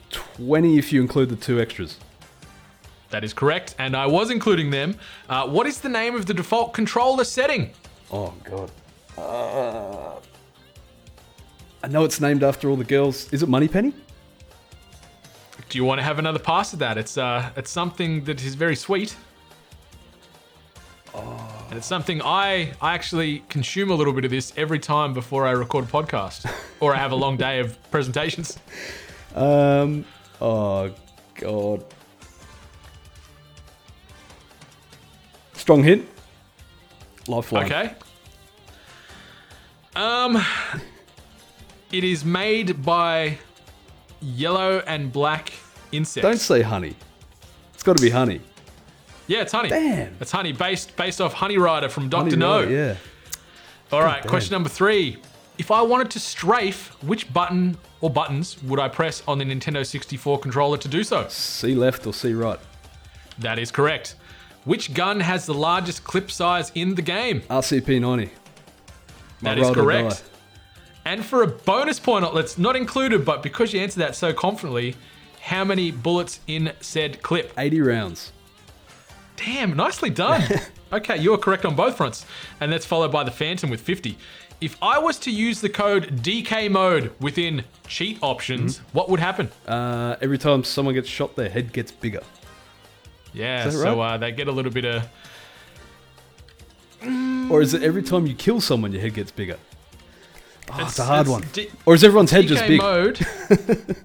twenty if you include the two extras. that is correct. And I was including them. Uh, what is the name of the default controller setting? Oh god. Uh, I know it's named after all the girls. Is it Moneypenny? Do you want to have another pass at that? It's uh, it's something that is very sweet. And And it's something I I actually consume a little bit of this every time before I record a podcast or I have a long day of presentations. Um. Oh God. Strong hint. Lifeline. Okay. Um, it is made by yellow and black insects. Don't say honey. It's got to be honey. Yeah, it's honey. Damn. It's honey based based off Honey Rider from Doctor No. Rider, Yeah. All right, damn. question number three. If I wanted to strafe, which button or buttons would I press on the Nintendo 64 controller to do so? C left or C right. That is correct. Which gun has the largest clip size in the game? RCP 90. That is correct. And for a bonus point, let's not included, but because you answered that so confidently, how many bullets in said clip? 80 rounds. Damn, nicely done. okay, you are correct on both fronts. And that's followed by the Phantom with 50. If I was to use the code DK mode within cheat options, Mm-hmm. what would happen? Uh, every time someone gets shot, their head gets bigger. Yeah, is so right? uh, they get a little bit of. Or is it every time you kill someone, your head gets bigger? Oh, it's, a hard it's one. D- or is everyone's head DK just big? mode.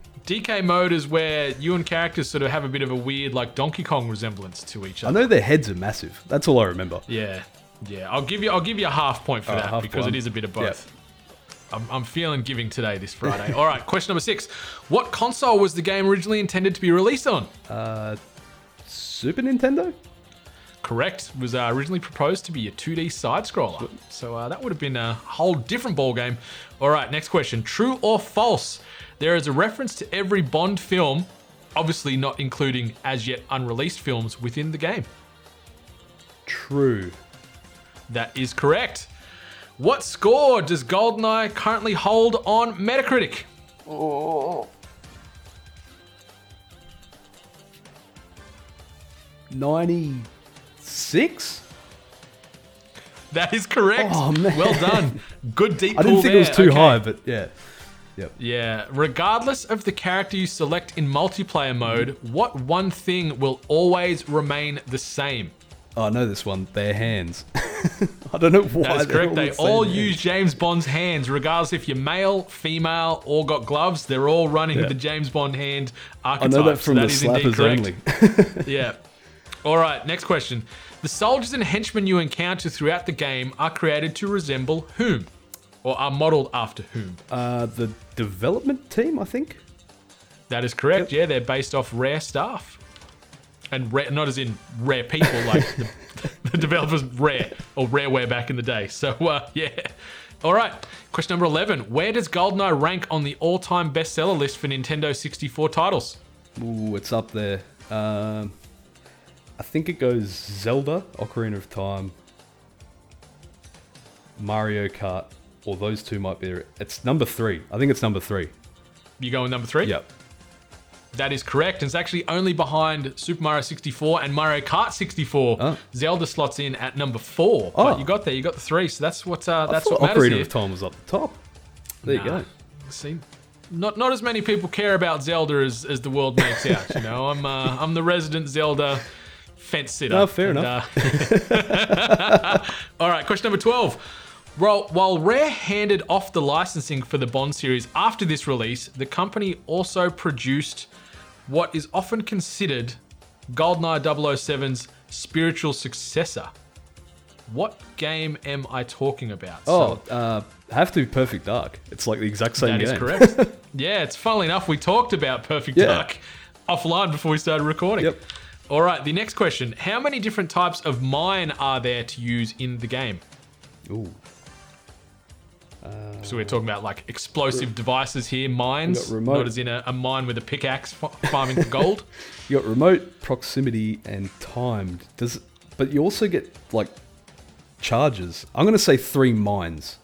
DK mode is where you and characters sort of have a bit of a weird, like Donkey Kong resemblance to each other. I know their heads are massive. That's all I remember. Yeah, yeah. I'll give you. I'll give you a half point for Oh, that because one. it is a bit of both. I'm, I'm feeling giving today this Friday. All right, question number six. What console was the game originally intended to be released on? Uh, Super Nintendo? Correct. Was uh, originally proposed to be a 2D side scroller. So uh, that would have been a whole different ball game. All right, next question. True or false? There is a reference to every Bond film, obviously not including as yet unreleased films within the game. True. That is correct. What score does GoldenEye currently hold on Metacritic? 96? That is correct. Oh, man. Well done. Good deep I didn't think it was too Okay. high, but yeah. Yep. Yeah. Regardless of the character you select in multiplayer mode, what one thing will always remain the same? Oh, I know this one. Their hands. I don't know why. That they're correct. They all use James Bond's hands, regardless if you're male, female, or got gloves. They're all running Yeah. the James Bond hand I archetype. know that so from the indeed slappers correct. only. Yeah. All right, next question. The soldiers and henchmen you encounter throughout the game are created to resemble whom? Or are modeled after whom? uh, the development team, I think. That is correct. Yeah, they're based off rare stuff, And rare, not as in rare people, like the, the developers rare or rareware back in the day. So, uh, yeah. All right. Question number 11. Where does GoldenEye rank on the all time bestseller list for Nintendo 64 titles? Ooh, it's up there. Um, I think it goes Zelda, Ocarina of Time, Mario Kart, or those two might be. It's number three. I think it's number three. You go with number three? Yep. That is correct. It's actually only behind Super Mario 64 and Mario Kart 64. Oh. Zelda slots in at number four. Oh. But you got there. You got the three. So that's what uh, that's what matters Ocarina here. of Time was up the top. There you go. See, not not as many people care about Zelda as, as the world makes out. You know, I'm uh, I'm the resident Zelda fence sitter. No, fair And, enough. uh, all right, question number twelve. Well, while Rare handed off the licensing for the Bond series after this release, the company also produced what is often considered GoldenEye 007's spiritual successor. What game am I talking about? Oh, uh, have to be Perfect Dark. It's like the exact same That is game. correct. yeah, it's funnily enough, we talked about Perfect Yeah. Dark offline before we started recording. Yep. All right, the next question. How many different types of mine are there to use in the game? Ooh. So we're talking about like explosive devices here, mines, got remote. not as in a, a mine with a pickaxe fa- farming for gold. You got remote, proximity, and timed. Does but you also get like charges. I'm gonna say three mines.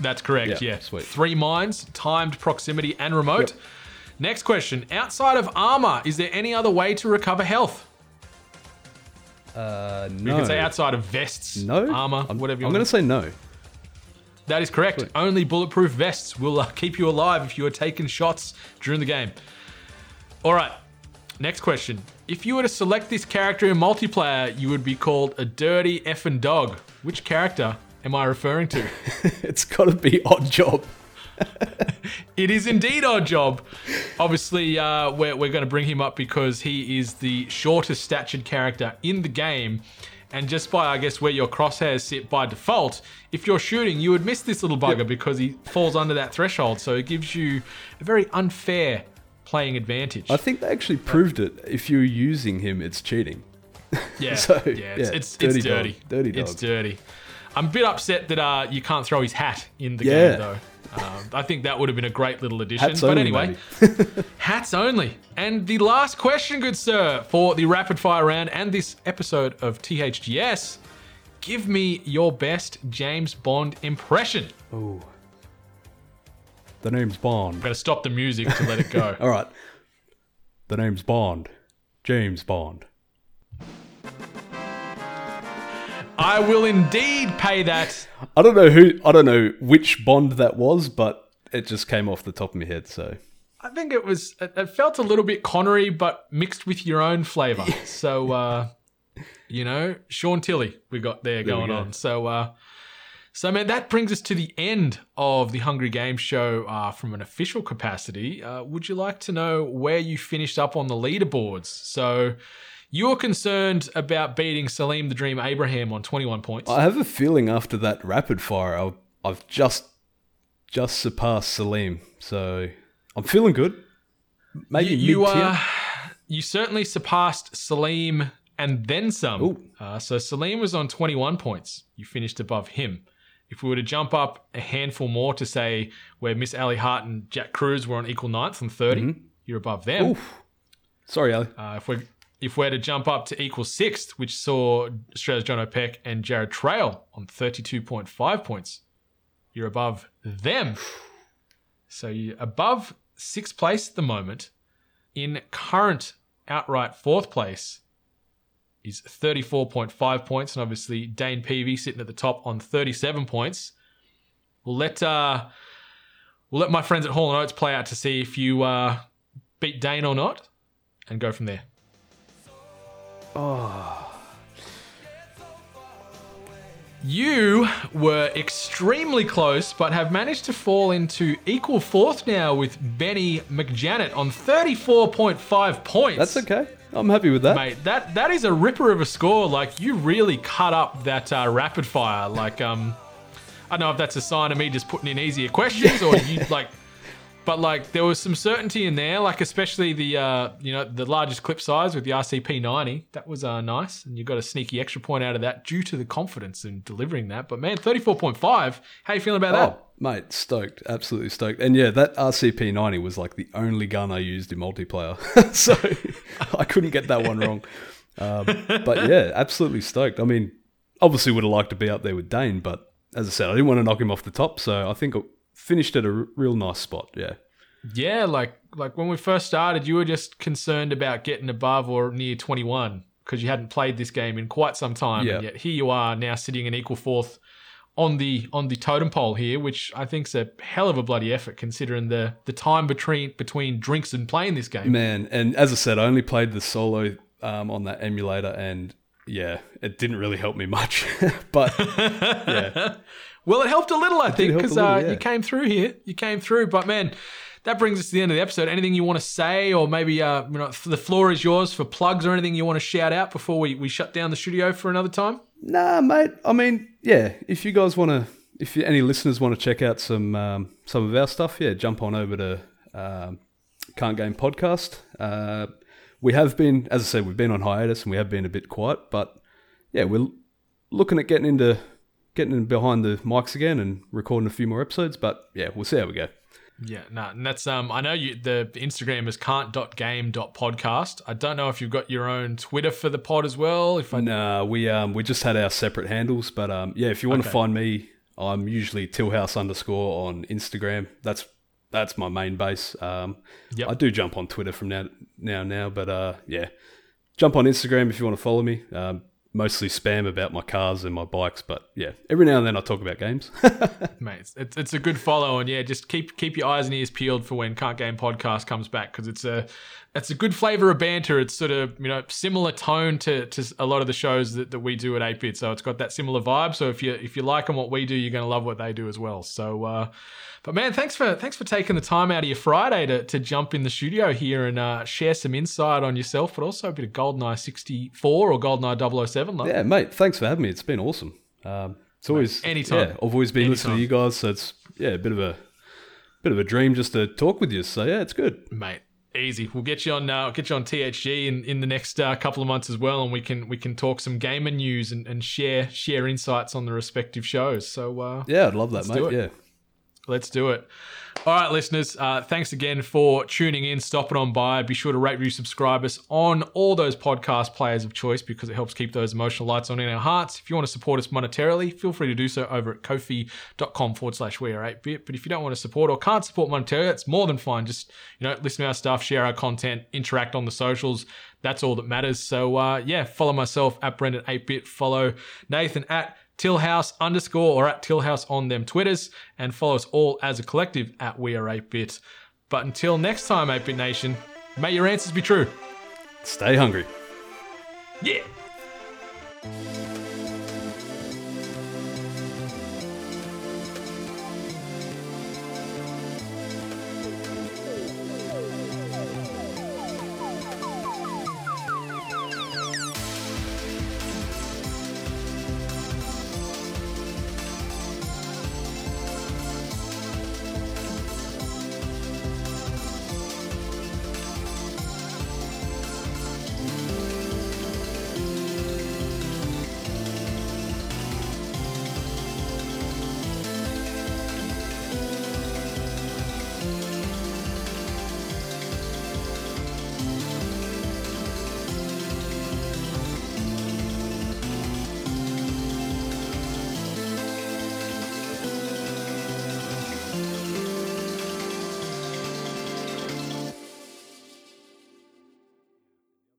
That's correct, Yeah, yeah. sweet. Three mines, timed proximity, and remote. Yep. Next question. Outside of armor, is there any other way to recover health? Uh, You can say outside of vests, no armor, I'm, whatever you I'm gonna say no. That is correct. Only bulletproof vests will uh, keep you alive if you are taking shots during the game. All right. Next question. If you were to select this character in multiplayer, you would be called a dirty effing dog. Which character am I referring to? it's got to be odd job. it is indeed Odd Job. Obviously, uh, we're, we're going to bring him up because he is the shortest statured character in the game. And just by, I guess, where your crosshairs sit by default, if you're shooting, you would miss this little bugger because he falls under that threshold. So it gives you a very unfair playing advantage. I think they actually proved it. If you're using him, it's cheating. Yeah, So, yeah, it's, yeah, it's, dirty it's dirty. dog, dirty It's dirty. I'm a bit upset that uh, you can't throw his hat in the Yeah. game, though. Um, I think that would have been a great little addition. Hats but only, anyway, hats only. And the last question, good sir, for the rapid fire round and this episode of THGS give me your best James Bond impression. Oh. The name's Bond. I'm going to stop the music to let it go. All right. The name's Bond. James Bond. I will indeed pay that. I don't know who. I don't know which Bond that was, but it just came off the top of my head. So I think it was. It, it felt a little bit Connery, but mixed with your own flavour. So, uh, you know, Sean Tily, we got there, There going go. on. So, uh, so man, that brings us to the end of the Hungry Games show uh, from an official capacity. Uh, would you like to know where you finished up on the leaderboards? So. You were concerned about beating Salim the Dream Abraham on 21 points. I have a feeling after that rapid fire, I'll, I've just just surpassed Salim. So I'm feeling good. Maybe you, you, mid-tier. uh, you certainly surpassed Salim and then some. Uh, so Salim was on 21 points. You finished above him. If we were to jump up a handful more to say where Miss Ali Hart and Jack Cruz were on equal ninth and 30, you're above them. Mm-hmm. Oof. Sorry, Ali. Uh, if we if we're to jump up to equal sixth, which saw Australia's John O'Peck and Jared Trail on 32.5 points, you're above them. So you're above sixth place at the moment. In current outright fourth place is 34.5 points, and obviously Dane Peavy sitting at the top on 37 points. We'll let uh, we'll let my friends at Hall and Oates play out to see if you uh, beat Dane or not, and go from there. Oh. You were extremely close, but have managed to fall into equal fourth now with Benny McJanet on 34.5 points. That's okay. I'm happy with that. Mate, that that is a ripper of a score. Like you really cut up that uh, rapid fire. Like um, I don't know if that's a sign of me just putting in easier questions or you like, but like there was some certainty in there. Like especially the uh, you know the largest clip size with the RCP 90. That was uh, nice, and you got a sneaky extra point out of that due to the confidence in delivering that. But man, 34.5. How you feeling about that? Oh, mate, stoked. Absolutely stoked. And yeah, that RCP 90 was like the only gun I used in multiplayer. so I couldn't get that one wrong. Um, but yeah, absolutely stoked. I mean, obviously would have liked to be up there with Dane, but as I said, I didn't want to knock him off the top. So I think finished at a r- real nice spot. Yeah. Yeah, like like when we first started, you were just concerned about getting above or near 21 because you hadn't played this game in quite some time, Yeah. and yet here you are now sitting in equal fourth on the on the totem pole here, which I think's a hell of a bloody effort considering the the time between between drinks and playing this game. Man, and as I said, I only played the solo um, on that emulator, and yeah, it didn't really help me much. but yeah, Well, it helped a little, I think, because uh, yeah. you came through here. You came through, but man, that brings us to the end of the episode. Anything you want to say, or maybe uh, you know, the floor is yours for plugs or anything you want to shout out before we, we shut down the studio for another time? Nah, mate. I mean, yeah. If you guys want to, if you, any listeners want to check out some um, some of our stuff, yeah, jump on over to um, Can't Game Podcast. Uh, we have been, as I said, we've been on hiatus and we have been a bit quiet, but yeah, we're looking at getting into getting behind the mics again and recording a few more episodes. But yeah, we'll see how we go. Yeah, no, and that's um. I know you. The Instagram is can't.game.podcast. I don't know if you've got your own Twitter for the pod as well. If I Nah, we um we just had our separate handles, but um yeah, if you want to find me, I'm usually Tillhouse underscore on Instagram. That's that's my main base. Um, Yep. I do jump on Twitter from now now now, but uh yeah, jump on Instagram if you want to follow me. Um, mostly spam about my cars and my bikes, but yeah, every now and then I talk about games. Mate, it's- it's, a good follow, and yeah, just keep keep your eyes and ears peeled for when Can't Game Podcast comes back because it's a it's a good flavor of banter. It's sort of you know similar tone to, to a lot of the shows that, that we do at ATEBIT, so it's got that similar vibe. So if you if you like what we do, you're going to love what they do as well. So, uh, but man, thanks for thanks for taking the time out of your Friday to, to jump in the studio here and uh, share some insight on yourself, but also a bit of GoldenEye 64 or GoldenEye 007. Love. yeah, mate, thanks for having me. It's been awesome. Um, it's always anytime. Yeah, I've always been listening to you guys, so it's yeah, a bit of a bit of a dream just to talk with you. So yeah, it's good. mate. Easy. We'll get you on. Uh, get you on THG in, in the next uh, couple of months as well, and we can we can talk some gamer news and, and share share insights on the respective shows. So uh, Yeah, I'd love that, mate. Yeah. Let's do it. All right, listeners. Uh, thanks again for tuning in, stopping on by. Be sure to rate, review, subscribe us on all those podcast players of choice because it helps keep those emotional lights on in our hearts. If you want to support us monetarily, feel free to do so over at kofi.com forward slash we are ATEBIT. But if you don't want to support or can't support monetarily, that's more than fine. Just, you know, listen to our stuff, share our content, interact on the socials. That's all that matters. So, uh, yeah, follow myself at Brendan ATEBIT. Follow Nathan at Tillhouse underscore or at Tillhouse on them Twitters and follow us all as a collective at We Are ATEBIT. But until next time, ATEBIT Nation, may your answers be true. Stay hungry. Yeah.